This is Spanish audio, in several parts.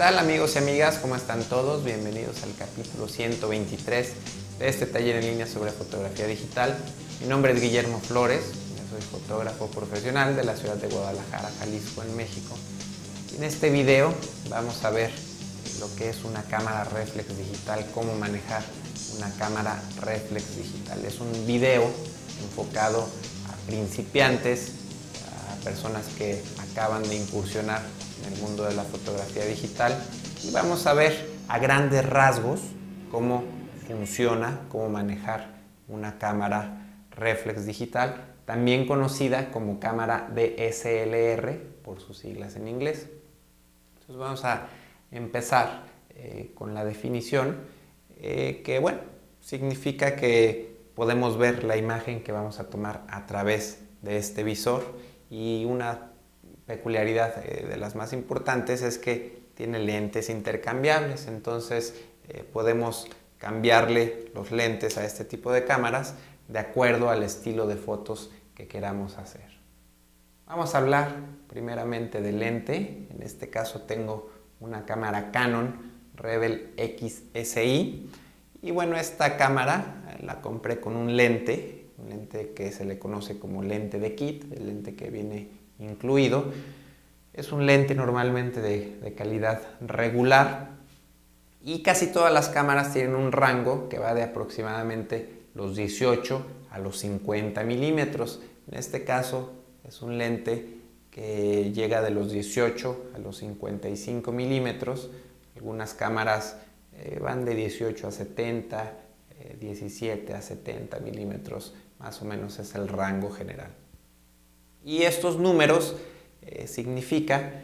tal amigos y amigas? ¿Cómo están todos? Bienvenidos al capítulo 123 de este taller en línea sobre fotografía digital. Mi nombre es Guillermo Flores, yo soy fotógrafo profesional de la ciudad de Guadalajara, Jalisco, en México. En este video vamos a ver lo que es una cámara reflex digital, cómo manejar una cámara reflex digital. Es un video enfocado a principiantes, a personas que acaban de incursionar en el mundo de la fotografía digital y vamos a ver a grandes rasgos cómo funciona, cómo manejar una cámara reflex digital, también conocida como cámara DSLR por sus siglas en inglés. Vamos a empezar eh, con la definición eh, que, bueno, significa que podemos ver la imagen que vamos a tomar a través de este visor y una peculiaridad eh, de las más importantes es que tiene lentes intercambiables, entonces eh, podemos cambiarle los lentes a este tipo de cámaras de acuerdo al estilo de fotos que queramos hacer. Vamos a hablar primeramente del lente, en este caso tengo una cámara Canon Rebel XSI y bueno, esta cámara eh, la compré con un lente, un lente que se le conoce como lente de kit, el lente que viene incluido. Es un lente normalmente de, calidad regular y casi todas las cámaras tienen un rango que va de aproximadamente los 18 a los 50 milímetros. En este caso es un lente que llega de los 18 a los 55 milímetros. Algunas cámaras eh, van de 18 a 70, 17 eh, a 70 milímetros, más o menos es el rango general. Y estos números eh, significa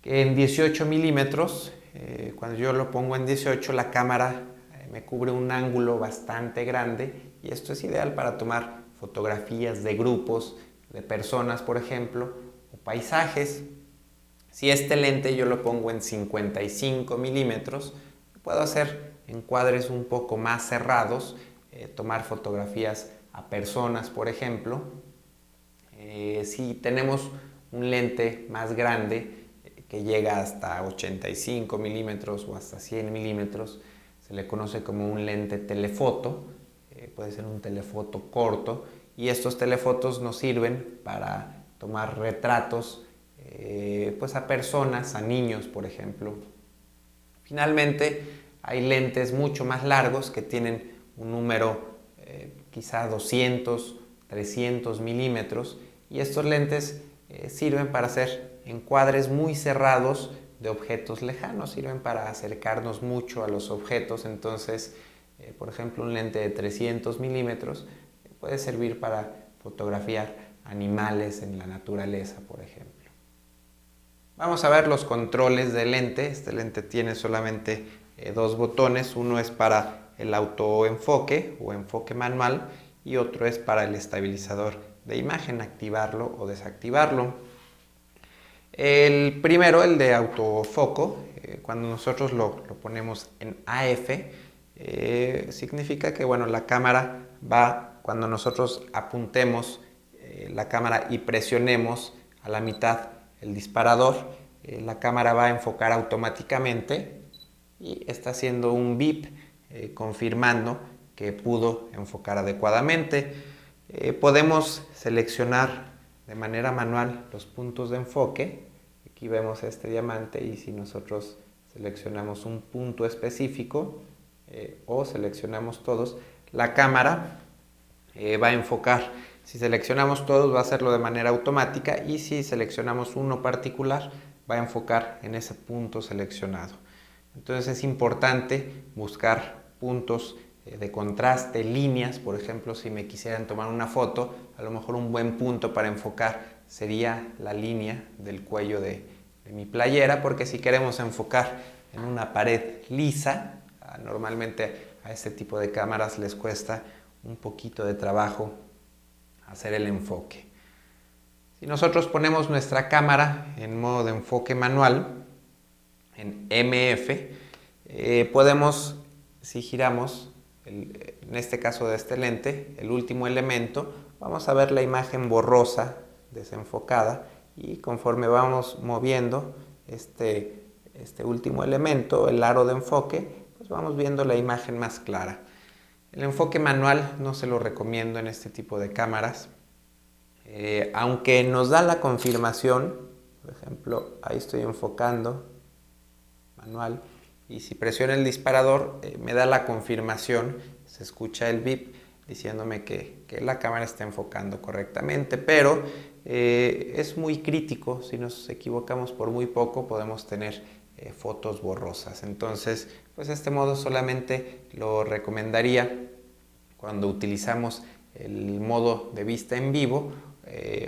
que en 18 milímetros, eh, cuando yo lo pongo en 18, la cámara eh, me cubre un ángulo bastante grande y esto es ideal para tomar fotografías de grupos, de personas, por ejemplo, o paisajes. Si este lente yo lo pongo en 55 milímetros, puedo hacer encuadres un poco más cerrados, tomar fotografías a personas, por ejemplo, eh, si tenemos un lente más grande eh, que llega hasta 85 milímetros o hasta 100 milímetros, se le conoce como un lente telefoto, eh, puede ser un telefoto corto, y estos telefotos nos sirven para tomar retratos pues a personas, a niños, por ejemplo. Finalmente, hay lentes mucho más largos que tienen un número quizá 200, 300 milímetros y estos lentes eh, sirven para hacer encuadres muy cerrados de objetos lejanos, sirven para acercarnos mucho a los objetos, entonces, eh, por ejemplo, un lente de 300 milímetros puede servir para fotografiar animales en la naturaleza, por ejemplo. Vamos a ver los controles del lente. Este lente tiene solamente eh, dos botones. Uno es para el autoenfoque o enfoque manual y otro es para el estabilizador de imagen, activarlo o desactivarlo. El primero, el de autofoco, eh, cuando nosotros lo, ponemos en AF, eh, significa que bueno, la cámara va, cuando nosotros apuntemos eh, la cámara y presionemos a la mitad el disparador, la cámara va a enfocar automáticamente y está haciendo un bip confirmando que pudo enfocar adecuadamente. Eh, podemos seleccionar de manera manual los puntos de enfoque. Aquí vemos este diamante y si nosotros seleccionamos un punto específico eh, o seleccionamos todos, la cámara eh, va a enfocar. Si seleccionamos todos va a hacerlo de manera automática y si seleccionamos uno particular va a enfocar en ese punto seleccionado. Entonces es importante buscar puntos de contraste, líneas, por ejemplo, si me quisieran tomar una foto, a lo mejor un buen punto para enfocar sería la línea del cuello de, mi playera, porque si queremos enfocar en una pared lisa, normalmente a este tipo de cámaras les cuesta un poquito de trabajo hacer el enfoque. Si nosotros ponemos nuestra cámara en modo de enfoque manual, en MF, eh, podemos, si giramos en este caso de este lente, el último elemento, vamos a ver la imagen borrosa, desenfocada, y conforme vamos moviendo este este último elemento, el aro de enfoque, pues vamos viendo la imagen más clara. El enfoque manual no se lo recomiendo en este tipo de cámaras, eh, aunque nos da la confirmación, por ejemplo, ahí estoy enfocando manual, y si presiono el disparador eh, me da la confirmación, se escucha el bip diciéndome que, la cámara está enfocando correctamente, pero eh, es muy crítico, si nos equivocamos por muy poco podemos tener eh, fotos borrosas. Entonces, pues este modo solamente lo recomendaría cuando utilizamos el modo de vista en vivo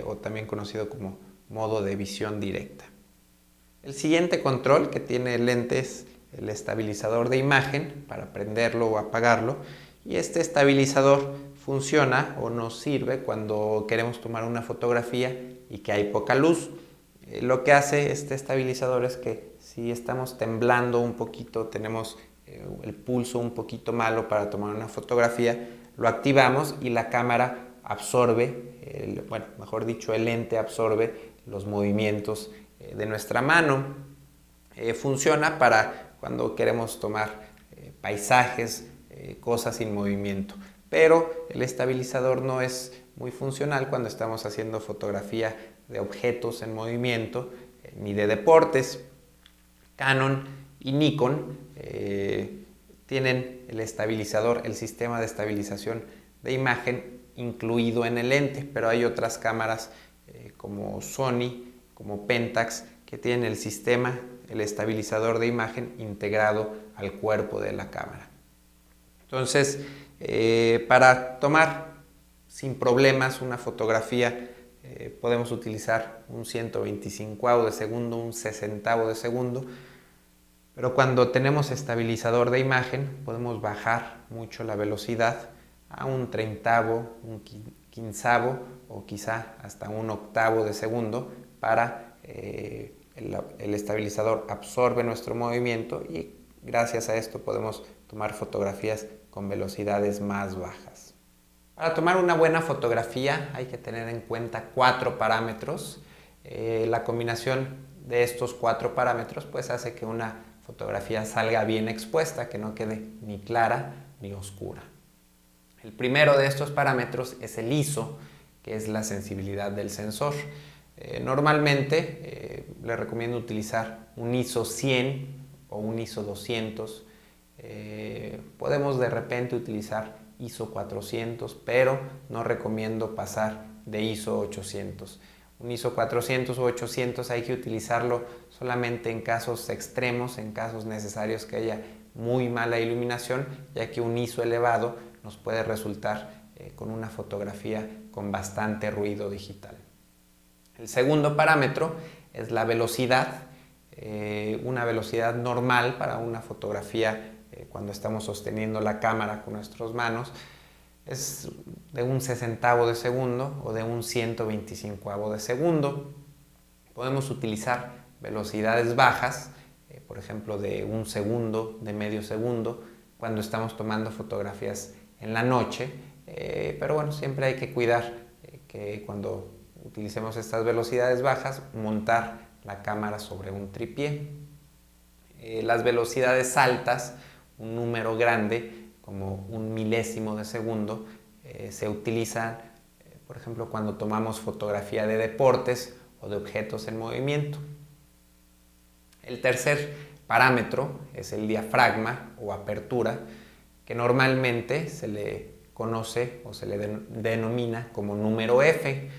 o también conocido como modo de visión directa. El siguiente control que tiene el lente es el estabilizador de imagen para prenderlo o apagarlo y este estabilizador funciona o nos sirve cuando queremos tomar una fotografía y que hay poca luz. Eh, lo que hace este estabilizador es que si estamos temblando un poquito, tenemos eh, el pulso un poquito malo para tomar una fotografía, lo activamos y la cámara absorbe, bueno, mejor dicho, el lente absorbe los movimientos eh, de nuestra mano. Funciona para cuando queremos tomar eh, paisajes, cosas sin movimiento. Pero el estabilizador no es muy funcional cuando estamos haciendo fotografía de objetos en movimiento ni de deportes. Canon y Nikon tienen el estabilizador, el sistema de estabilización de imagen incluido en el lente, pero hay otras cámaras como Sony como Pentax que tienen el sistema, el estabilizador de imagen integrado al cuerpo de la cámara. Entonces, eh, para tomar sin problemas una fotografía, eh, podemos utilizar un 125 de segundo, un 60 de segundo, pero cuando tenemos estabilizador de imagen podemos bajar mucho la velocidad a un treintavo, un quinzavo o quizá hasta un octavo de segundo para eh, el, estabilizador absorbe nuestro movimiento y gracias a esto podemos tomar fotografías con velocidades más bajas. Para tomar una buena fotografía hay que tener en cuenta cuatro parámetros. Eh, la combinación de estos cuatro parámetros pues hace que una fotografía salga bien expuesta, que no quede ni clara ni oscura. El primero de estos parámetros es el ISO, que es la sensibilidad del sensor. Eh, normalmente eh, le recomiendo utilizar un ISO 100 o un ISO 200. Eh, podemos de repente utilizar ISO 400, pero no recomiendo pasar de ISO 800. Un ISO 400 o 800 hay que utilizarlo solamente en casos extremos, en casos necesarios que haya muy mala iluminación, ya que un ISO elevado nos puede resultar con una fotografía con bastante ruido digital. El segundo parámetro es la velocidad, eh, una velocidad normal para una fotografía eh, cuando estamos sosteniendo la cámara con nuestras manos es de un sesentavo de segundo o de un 125 de segundo. Podemos utilizar velocidades bajas, eh, por ejemplo de un segundo, de medio segundo, cuando estamos tomando fotografías en la noche, pero bueno, siempre hay que cuidar que cuando utilicemos estas velocidades bajas, montar la cámara sobre un tripié. Eh, las velocidades altas, un número grande, como un milésimo de segundo, eh, se utilizan, eh, por ejemplo, cuando tomamos fotografía de deportes o de objetos en movimiento. El tercer parámetro es el diafragma o apertura, que normalmente se le conoce o se le denomina como número F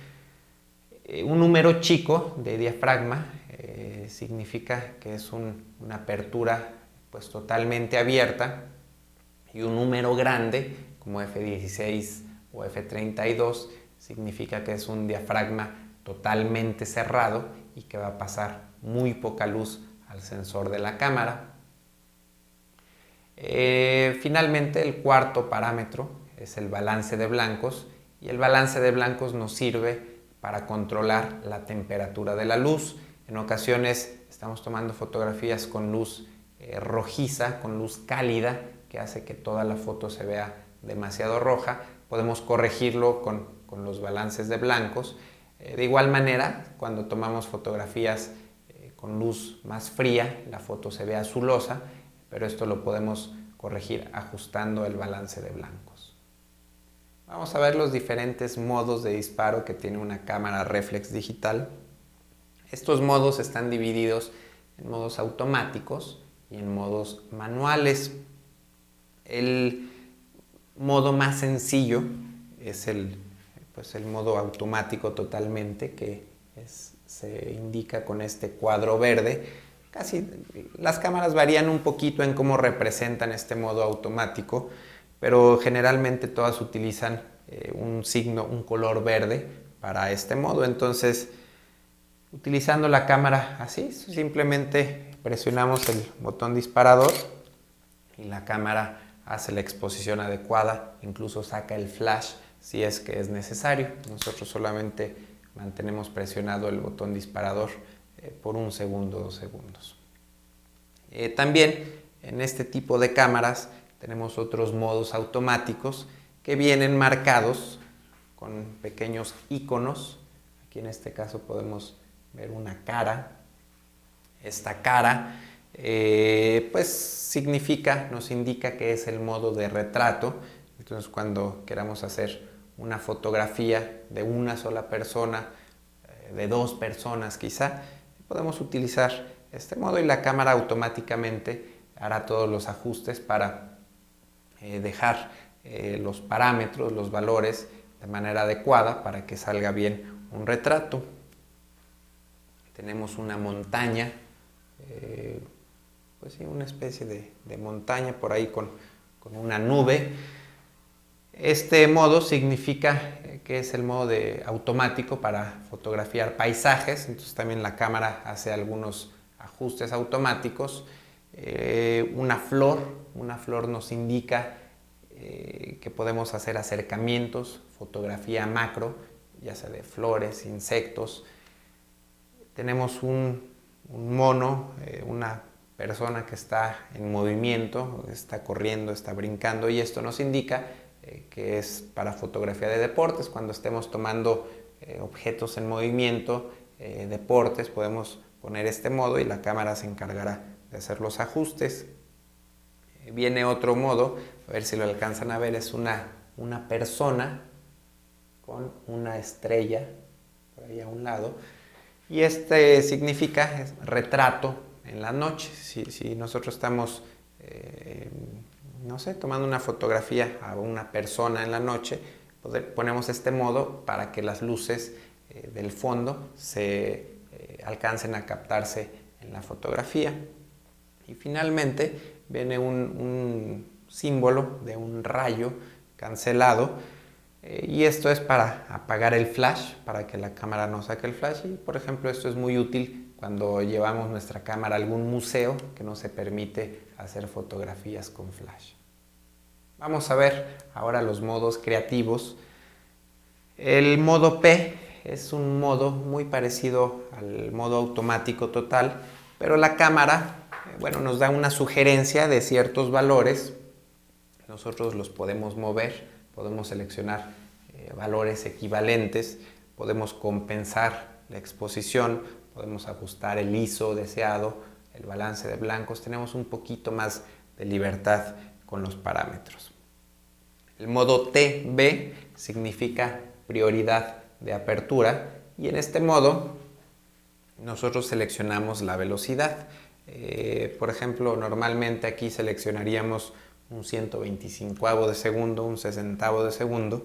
eh, un número chico de diafragma eh, significa que es una apertura pues totalmente abierta y un número grande como F16 o F32 significa que es un diafragma totalmente cerrado y que va a pasar muy poca luz al sensor de la cámara. Eh, finalmente el cuarto parámetro es el balance de blancos y el balance de blancos nos sirve para controlar la temperatura de la luz. En ocasiones estamos tomando fotografías con luz eh, rojiza, con luz cálida, que hace que toda la foto se vea demasiado roja. Podemos corregirlo con, los balances de blancos. Eh, de igual manera, cuando tomamos fotografías eh, con luz más fría la foto se ve azulosa, pero esto lo podemos corregir ajustando el balance de blancos. Vamos a ver los diferentes modos de disparo que tiene una cámara reflex digital. Estos modos están divididos en modos automáticos y en modos manuales. El modo más sencillo es el, pues el modo automático totalmente que se indica con este cuadro verde. Casi las cámaras varían un poquito en cómo representan este modo automático, pero generalmente todas utilizan eh, un signo, un color verde para este modo. Entonces, utilizando la cámara así, simplemente presionamos el botón disparador y la cámara hace la exposición adecuada, incluso saca el flash si es que es necesario. Nosotros solamente mantenemos presionado el botón disparador eh, por un segundo, dos segundos. Eh, también en este tipo de cámaras tenemos otros modos automáticos que vienen marcados con pequeños iconos. Aquí en este caso podemos ver una cara. Esta cara eh, pues significa, nos indica que es el modo de retrato. Entonces cuando queramos hacer una fotografía de una sola persona, eh, de dos personas quizá, podemos utilizar este modo y la cámara automáticamente hará todos los ajustes para eh, dejar eh, los parámetros, los valores de manera adecuada para que salga bien un retrato. Tenemos una montaña, pues sí, una especie de, montaña por ahí con, con una nube. Este modo significa que es el modo de automático para fotografiar paisajes, entonces también la cámara hace algunos ajustes automáticos. Eh, una flor, una flor nos indica eh, que podemos hacer acercamientos, fotografía macro, ya sea de flores, insectos. Tenemos un, mono, eh, una persona que está en movimiento, está corriendo, está brincando y esto nos indica que es para fotografía de deportes. Cuando estemos tomando objetos en movimiento, deportes, podemos poner este modo y la cámara se encargará hacer los ajustes. viene otro modo, a ver si lo alcanzan a ver, es una, una persona con una estrella por ahí a un lado. Y este significa retrato en la noche. Si, si nosotros estamos no sé, tomando una fotografía a una persona en la noche, ponemos este modo para que las luces eh, del fondo se eh, alcancen a captarse en la fotografía. Y finalmente viene un, símbolo de un rayo cancelado eh, y esto es para apagar el flash, para que la cámara no saque el flash y por ejemplo esto es muy útil cuando llevamos nuestra cámara a algún museo que no se permite hacer fotografías con flash. Vamos a ver ahora los modos creativos. El modo P es un modo muy parecido al modo automático total, pero la cámara bueno, nos da una sugerencia de ciertos valores. Nosotros los podemos mover, podemos seleccionar eh, valores equivalentes, podemos compensar la exposición, podemos ajustar el ISO deseado, el balance de blancos, tenemos un poquito más de libertad con los parámetros. El modo TB significa prioridad de apertura y en este modo nosotros seleccionamos la velocidad. Eh, por ejemplo, normalmente aquí seleccionaríamos un 125 de segundo, un 60 de segundo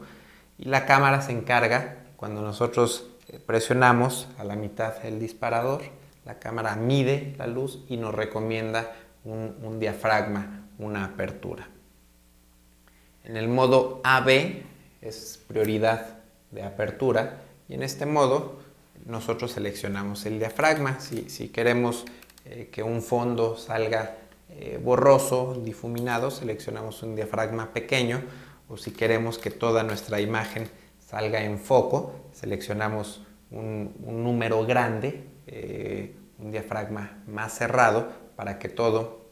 y la cámara se encarga cuando nosotros eh, presionamos a la mitad el disparador, la cámara mide la luz y nos recomienda un diafragma, una apertura. En el modo AB es prioridad de apertura y en este modo nosotros seleccionamos el diafragma. Si, queremos eh, que un fondo salga eh, borroso, difuminado, seleccionamos un diafragma pequeño o si queremos que toda nuestra imagen salga en foco, seleccionamos un, número grande, eh, un diafragma más cerrado para que todo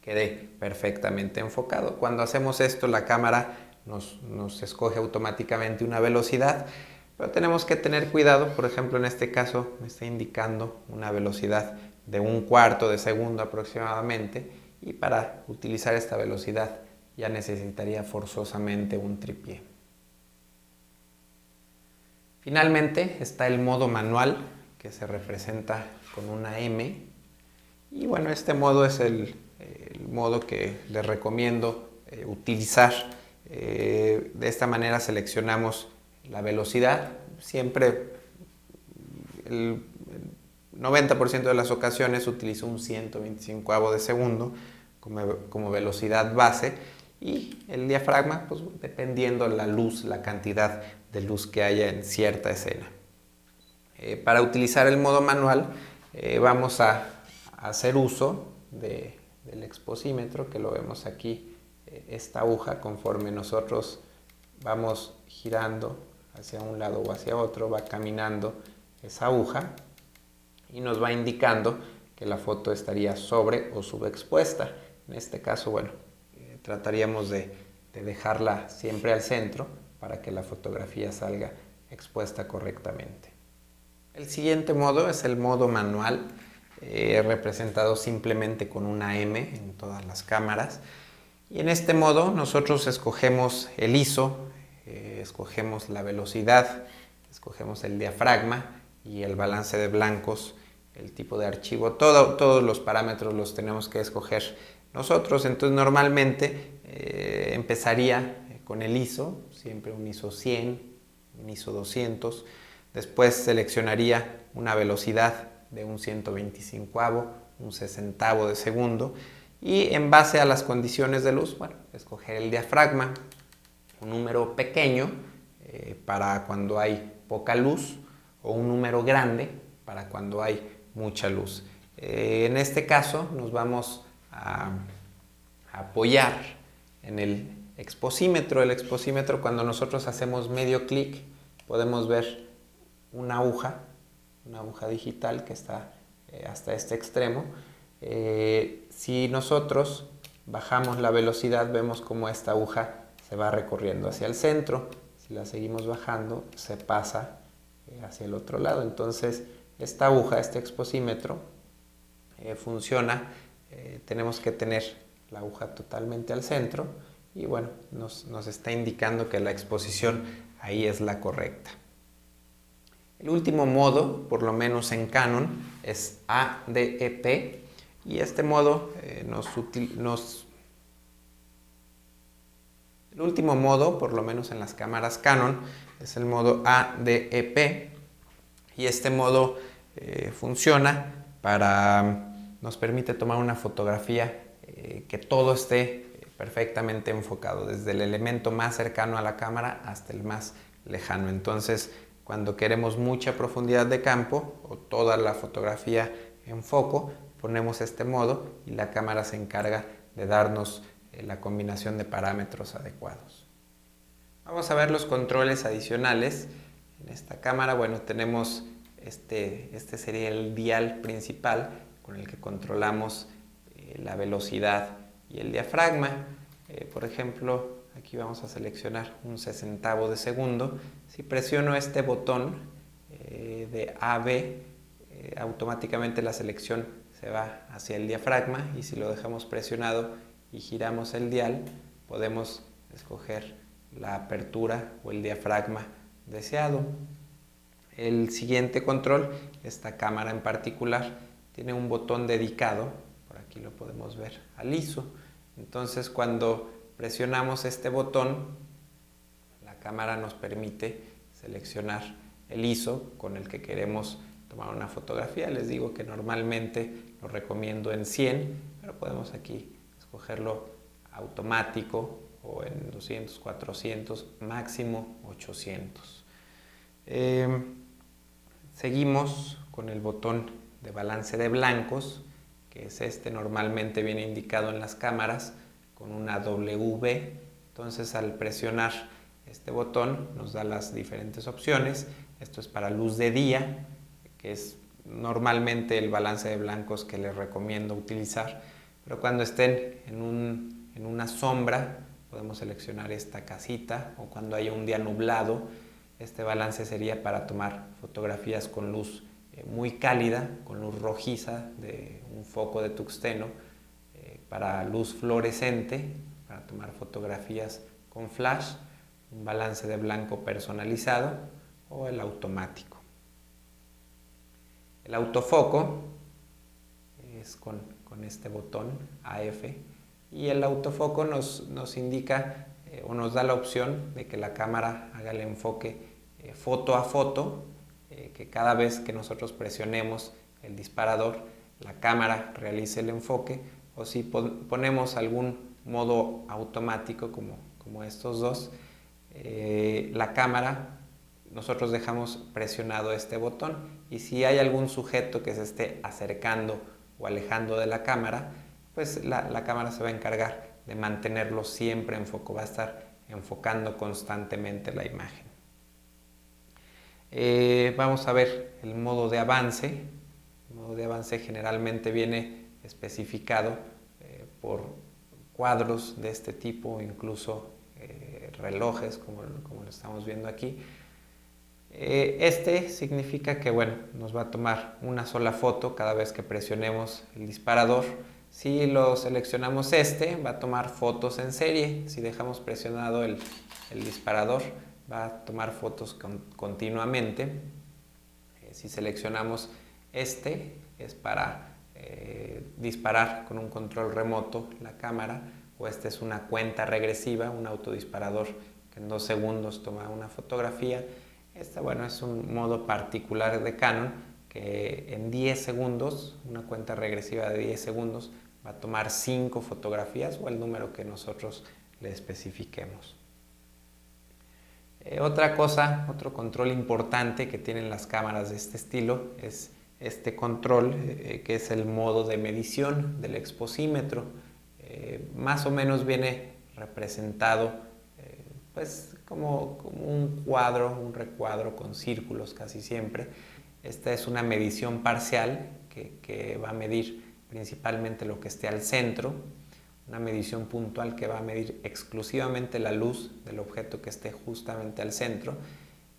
quede perfectamente enfocado. Cuando hacemos esto, la cámara nos, escoge automáticamente una velocidad, pero tenemos que tener cuidado, por ejemplo en este caso me está indicando una velocidad de un cuarto de segundo aproximadamente y para utilizar esta velocidad ya necesitaría forzosamente un tripié. Finalmente está el modo manual que se representa con una M y bueno este modo es el, modo que les recomiendo eh, utilizar. Eh, de esta manera seleccionamos la velocidad, siempre el 90% de las ocasiones utilizo un 125 de segundo como, velocidad base y el diafragma, pues dependiendo la luz, la cantidad de luz que haya en cierta escena. Eh, para utilizar el modo manual eh, vamos a, hacer uso del exposímetro que lo vemos aquí, eh, esta aguja conforme nosotros vamos girando hacia un lado o hacia otro, va caminando esa aguja y nos va indicando que la foto estaría sobre o subexpuesta. En este caso, bueno, eh, trataríamos de, dejarla siempre al centro para que la fotografía salga expuesta correctamente. El siguiente modo es el modo manual, eh, representado simplemente con una M en todas las cámaras. Y en este modo nosotros escogemos el ISO, eh, escogemos la velocidad, escogemos el diafragma y el balance de blancos el tipo de archivo, todos los parámetros los tenemos que escoger nosotros. Entonces normalmente eh, empezaría con el ISO, siempre un ISO 100, un ISO 200. Después seleccionaría una velocidad de un 125, un 60 de segundo. Y en base a las condiciones de luz, bueno, escoger el diafragma, un número pequeño eh, para cuando hay poca luz o un número grande para cuando hay mucha luz. Eh, en este caso nos vamos a, apoyar en el exposímetro. El exposímetro cuando nosotros hacemos medio clic podemos ver una aguja, una aguja digital que está eh, hasta este extremo. Si nosotros bajamos la velocidad vemos como esta aguja va recorriendo hacia el centro. Si la seguimos bajando se pasa hacia el otro lado. Entonces esta aguja, este exposímetro, eh, funciona, eh, tenemos que tener la aguja totalmente al centro y bueno, nos, está indicando que la exposición ahí es la correcta. El último modo, por lo menos en Canon, es ADEP y este modo eh, nos, nos... El último modo, por lo menos en las cámaras Canon, es el modo ADEP y este modo eh, funciona para, nos permite tomar una fotografía eh, que todo esté perfectamente enfocado, desde el elemento más cercano a la cámara hasta el más lejano. Entonces, cuando queremos mucha profundidad de campo o toda la fotografía en foco, ponemos este modo y la cámara se encarga de darnos eh, la combinación de parámetros adecuados. Vamos a ver los controles adicionales. En esta cámara, bueno, tenemos este, este sería el dial principal con el que controlamos eh, la velocidad y el diafragma. Eh, por ejemplo, aquí vamos a seleccionar un sesentavo de segundo. Si presiono este botón eh, de AB, automáticamente la selección se va hacia el diafragma y si lo dejamos presionado y giramos el dial, podemos escoger la apertura o el diafragma deseado. El siguiente control, esta cámara en particular, tiene un botón dedicado, por aquí lo podemos ver, al ISO. Entonces cuando presionamos este botón, la cámara nos permite seleccionar el ISO con el que queremos tomar una fotografía. Les digo que normalmente lo recomiendo en 100, pero podemos aquí escogerlo automático o en 200, 400, máximo 800. Seguimos con el botón de balance de blancos, que es este, normalmente viene indicado en las cámaras con una W. Entonces al presionar este botón nos da las diferentes opciones. Esto es para luz de día, que es normalmente el balance de blancos que les recomiendo utilizar. Pero cuando estén en, en una sombra, podemos seleccionar esta casita o cuando haya un día nublado, Este balance sería para tomar fotografías con luz eh, muy cálida, con luz rojiza de un foco de tuxteno, eh, para luz fluorescente, para tomar fotografías con flash, un balance de blanco personalizado o el automático. El autofoco es con, este botón AF y el autofoco nos, nos indica eh, o nos da la opción de que la cámara haga el enfoque foto a foto eh, que cada vez que nosotros presionemos el disparador, la cámara realice el enfoque, o si ponemos algún modo automático como, como estos dos, eh, la cámara, nosotros dejamos presionado este botón y si hay algún sujeto que se esté acercando o alejando de la cámara, pues la, la cámara se va a encargar de mantenerlo siempre en foco, va a estar enfocando constantemente la imagen. Eh, vamos a ver el modo de avance. El modo de avance generalmente viene especificado eh, por cuadros de este tipo, incluso eh, relojes, como, lo estamos viendo aquí. Este significa que bueno, nos va a tomar una sola foto cada vez que presionemos el disparador. Si lo seleccionamos este, va a tomar fotos en serie. Si dejamos presionado el disparador, va a tomar fotos continuamente. Eh, si seleccionamos este, es para eh, disparar con un control remoto la cámara, o esta es una cuenta regresiva, un autodisparador que en dos segundos toma una fotografía. Este, bueno, es un modo particular de Canon que en 10 segundos, una cuenta regresiva de 10 segundos, va a tomar 5 fotografías o el número que nosotros le especifiquemos. Eh, otra cosa, otro control importante que tienen las cámaras de este estilo es este control eh, que es el modo de medición del exposímetro. Eh, más o menos viene representado pues como, un cuadro, un recuadro con círculos casi siempre. Esta es una medición parcial que va a medir principalmente lo que esté al centro una medición puntual que va a medir exclusivamente la luz del objeto que esté justamente al centro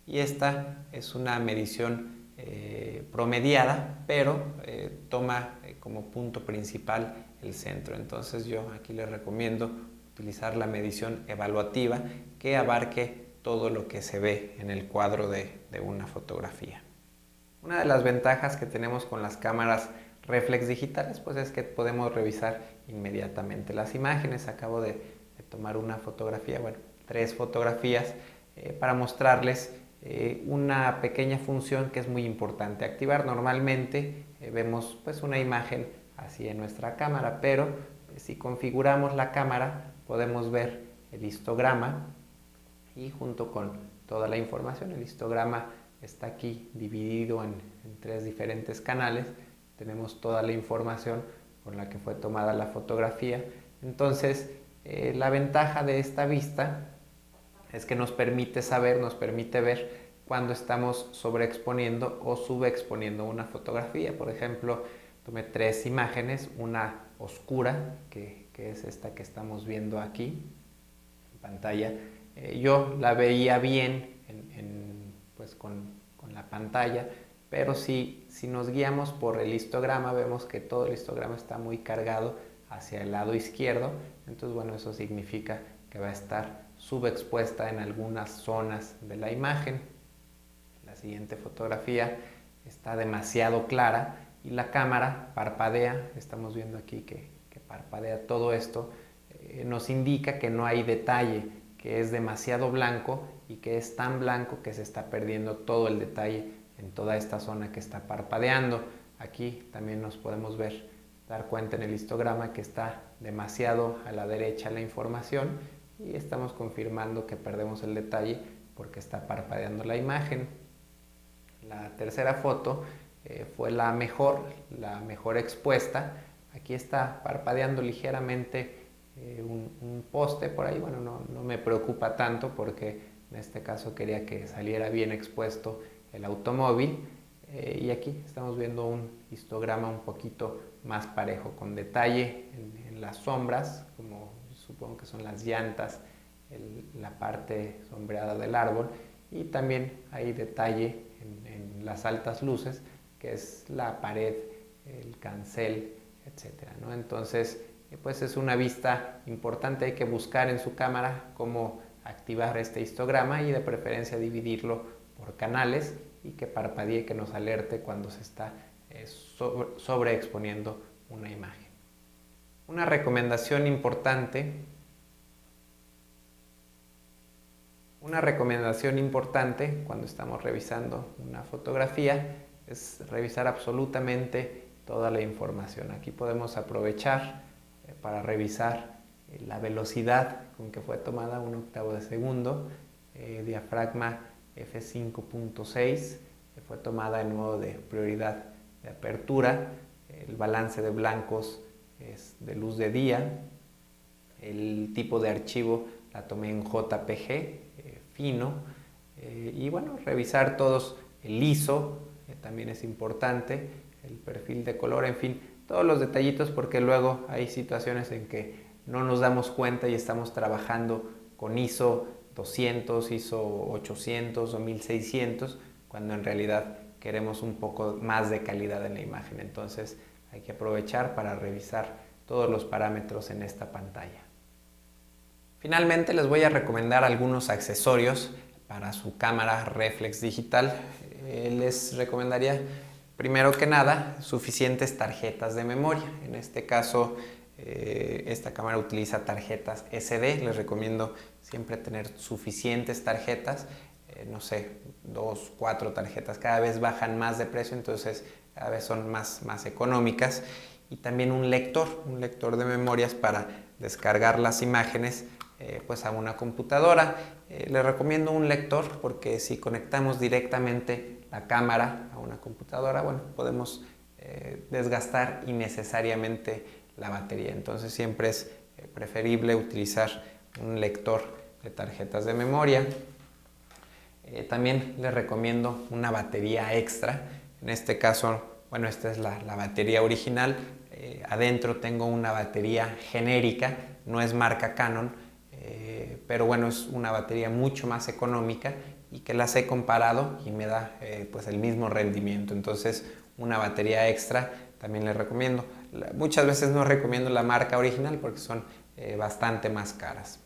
y esta es una medición eh, promediada pero eh, toma eh, como punto principal el centro entonces yo aquí les recomiendo utilizar la medición evaluativa que abarque todo lo que se ve en el cuadro de, una fotografía una de las ventajas que tenemos con las cámaras reflex digitales pues es que podemos revisar inmediatamente las imágenes. Acabo de, tomar una fotografía, bueno, tres fotografías eh, para mostrarles eh, una pequeña función que es muy importante activar. Normalmente eh, vemos pues una imagen así en nuestra cámara, pero si configuramos la cámara podemos ver el histograma y junto con toda la información, el histograma está aquí dividido en tres diferentes canales tenemos toda la información con la que fue tomada la fotografía. Entonces, eh, la ventaja de esta vista es que nos permite saber, nos permite ver cuando estamos sobreexponiendo o subexponiendo una fotografía. Por ejemplo, tomé tres imágenes, una oscura, que, es esta que estamos viendo aquí en pantalla. Eh, yo la veía bien pues con, con la pantalla, pero si, si nos guiamos por el histograma, vemos que todo el histograma está muy cargado hacia el lado izquierdo. Entonces, bueno, eso significa que va a estar subexpuesta en algunas zonas de la imagen. La siguiente fotografía está demasiado clara y la cámara parpadea. Estamos viendo aquí que, parpadea todo esto. Eh, nos indica que no hay detalle, es demasiado blanco y que es tan blanco que se está perdiendo todo el detalle en toda esta zona que está parpadeando. Aquí también nos podemos ver, dar cuenta en el histograma que está demasiado a la derecha la información y estamos confirmando que perdemos el detalle porque está parpadeando la imagen. La tercera foto eh, fue la mejor, la mejor expuesta. Aquí está parpadeando ligeramente eh, un, poste por ahí. Bueno, no, no me preocupa tanto porque en este caso quería que saliera bien expuesto el automóvil. Eh, y aquí estamos viendo un histograma un poquito más parejo, con detalle en, las sombras, como supongo que son las llantas, la parte sombreada del árbol, y también hay detalle en, las altas luces, que es la pared, el cancel, etc. ¿no? Entonces, pues es una vista importante, hay que buscar en su cámara cómo activar este histograma y de preferencia dividirlo por canales y que parpadee, que nos alerte cuando se está eh, sobreexponiendo una imagen. Una recomendación importante Una recomendación importante cuando estamos revisando una fotografía es revisar absolutamente toda la información. Aquí podemos aprovechar para revisar eh, la velocidad con que fue tomada un octavo de segundo, eh, diafragma f5.6, fue tomada en modo de prioridad de apertura, el balance de blancos es de luz de día, el tipo de archivo la tomé en JPG, fino. Eh, y bueno, revisar todos el ISO, también es importante, el perfil de color, en fin, todos los detallitos porque luego hay situaciones en que no nos damos cuenta y estamos trabajando con ISO 200, ISO 800 o 1600, cuando en realidad queremos un poco más de calidad en la imagen. Entonces hay que aprovechar para revisar todos los parámetros en esta pantalla. Finalmente les voy a recomendar algunos accesorios para su cámara reflex digital. Eh, les recomendaría primero que nada suficientes tarjetas de memoria. En este caso eh, esta cámara utiliza tarjetas SD. Les recomiendo siempre tener suficientes tarjetas. Eh, no sé, dos, cuatro tarjetas. Cada vez bajan más de precio, entonces cada vez son más, más económicas. Y también un lector, un lector de memorias para descargar las imágenes eh, pues a una computadora. Eh, le recomiendo un lector porque si conectamos directamente la cámara una computadora, bueno, podemos eh, desgastar innecesariamente la batería. Entonces siempre es preferible utilizar un lector de tarjetas de memoria. también les recomiendo una batería extra. En este caso, bueno, esta es la, la batería original. adentro tengo una batería genérica, no es marca Canon, pero bueno, es una batería mucho más económica y que las he comparado y me da eh, pues el mismo rendimiento. Entonces, una batería extra también les recomiendo. Muchas veces no recomiendo la marca original porque son eh, bastante más caras.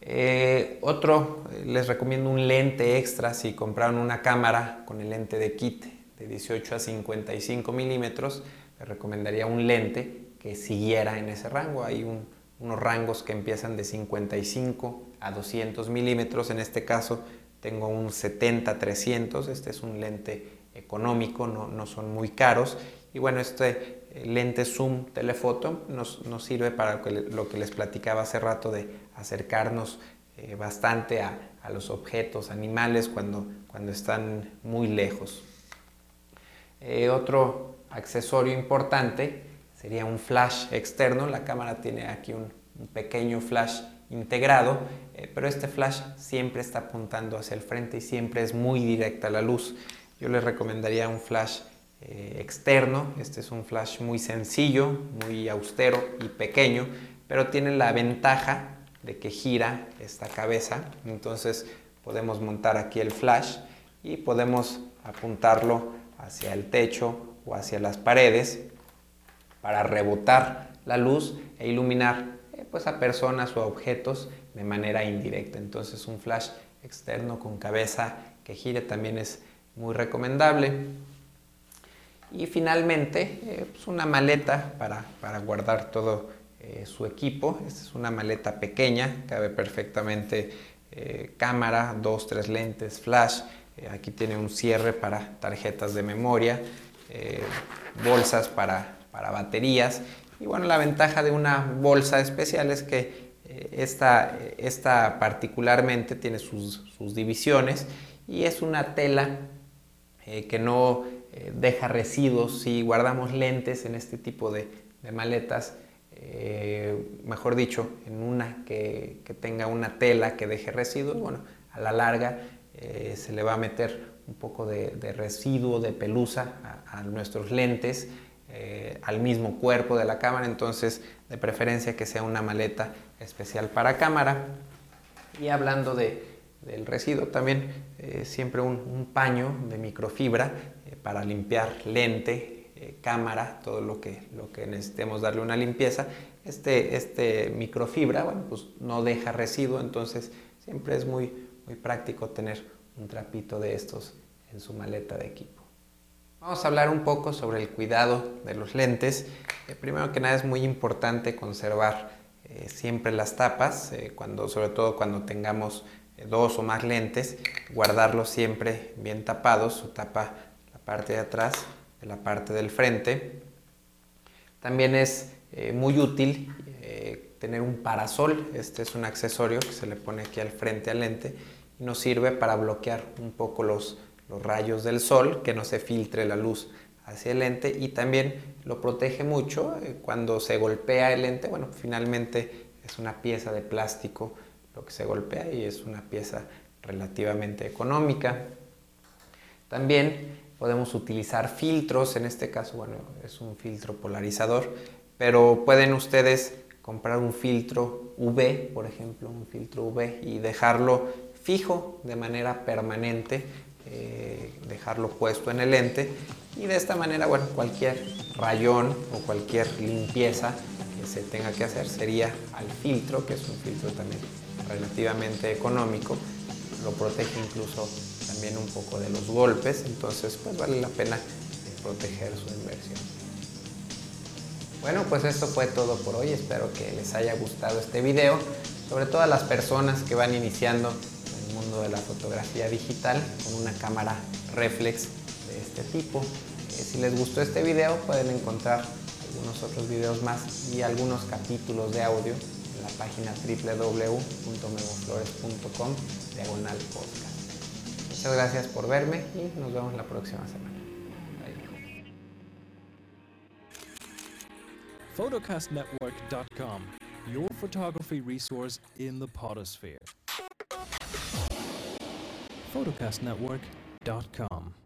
Eh, otro, les recomiendo un lente extra si compraron una cámara con el lente de kit de 18 a 55 milímetros, les recomendaría un lente que siguiera en ese rango. Hay un, unos rangos que empiezan de 55 a 200 milímetros. En este caso tengo un 70-300, este es un lente económico, no, son muy caros. Y bueno, este eh, lente zoom telefoto nos, sirve para lo que les platicaba hace rato de acercarnos eh, bastante a, los objetos, animales, cuando, cuando están muy lejos. Eh, otro accesorio importante sería un flash externo. La cámara tiene aquí un, pequeño flash integrado, eh, pero este flash siempre está apuntando hacia el frente y siempre es muy directa la luz. Yo les recomendaría un flash eh, externo. Este es un flash muy sencillo, muy austero y pequeño, pero tiene la ventaja de que gira esta cabeza. Entonces podemos montar aquí el flash y podemos apuntarlo hacia el techo o hacia las paredes para rebotar la luz e iluminar pues a personas o a objetos de manera indirecta. Entonces un flash externo con cabeza que gire también es muy recomendable. Y finalmente, eh, pues una maleta para, guardar todo eh, su equipo. Esta es una maleta pequeña, cabe perfectamente cámara, dos, tres lentes, flash. aquí tiene un cierre para tarjetas de memoria, bolsas para para baterías. Y bueno, la ventaja de una bolsa especial es que eh, esta, esta particularmente tiene sus, divisiones y es una tela eh, que no eh, deja residuos. Si guardamos lentes en este tipo de, maletas, mejor dicho, en una que, tenga una tela que deje residuos, bueno, a la larga se le va a meter un poco de, residuo, de pelusa a nuestros lentes eh, al mismo cuerpo de la cámara, entonces de preferencia que sea una maleta especial para cámara. Y hablando de, del residuo. También eh, siempre un, paño de microfibra eh, para limpiar lente, eh, cámara, todo lo que, lo que necesitemos darle una limpieza. Este, este microfibra, bueno, pues no deja residuo, entonces siempre es muy, muy práctico tener un trapito de estos en su maleta de equipo. Vamos a hablar un poco sobre el cuidado de los lentes. primero que nada es muy importante conservar siempre las tapas, cuando, sobre todo cuando tengamos dos o más lentes, guardarlos siempre bien tapados, su tapa la parte de atrás, de la parte del frente. También es eh, muy útil eh, tener un parasol, este es un accesorio que se le pone aquí al frente al lente y nos sirve para bloquear un poco los, los rayos del sol, que no se filtre la luz hacia el lente y también lo protege mucho eh, cuando se golpea el lente, bueno, finalmente es una pieza de plástico lo que se golpea y es una pieza relativamente económica. También podemos utilizar filtros, en este caso, bueno, es un filtro polarizador, pero pueden ustedes comprar un filtro UV, por ejemplo, un filtro UV y dejarlo fijo de manera permanente, eh, dejarlo puesto en el lente y de esta manera, bueno, cualquier rayón o cualquier limpieza que se tenga que hacer sería al filtro, que es un filtro también relativamente económico, lo protege incluso también un poco de los golpes, entonces pues vale la pena proteger su inversión. Bueno, pues esto fue todo por hoy, espero que les haya gustado este video, sobre todo a las personas que van iniciando mundo de la fotografía digital con una cámara reflex de este tipo. Eh, si les gustó este video pueden encontrar algunos otros videos más y algunos capítulos de audio la página www.memoflores.com diagonal podcast. Muchas gracias por verme y nos vemos la próxima semana. Photocastnetwork.com, your photography resource in the potosphere. photocastnetwork.com.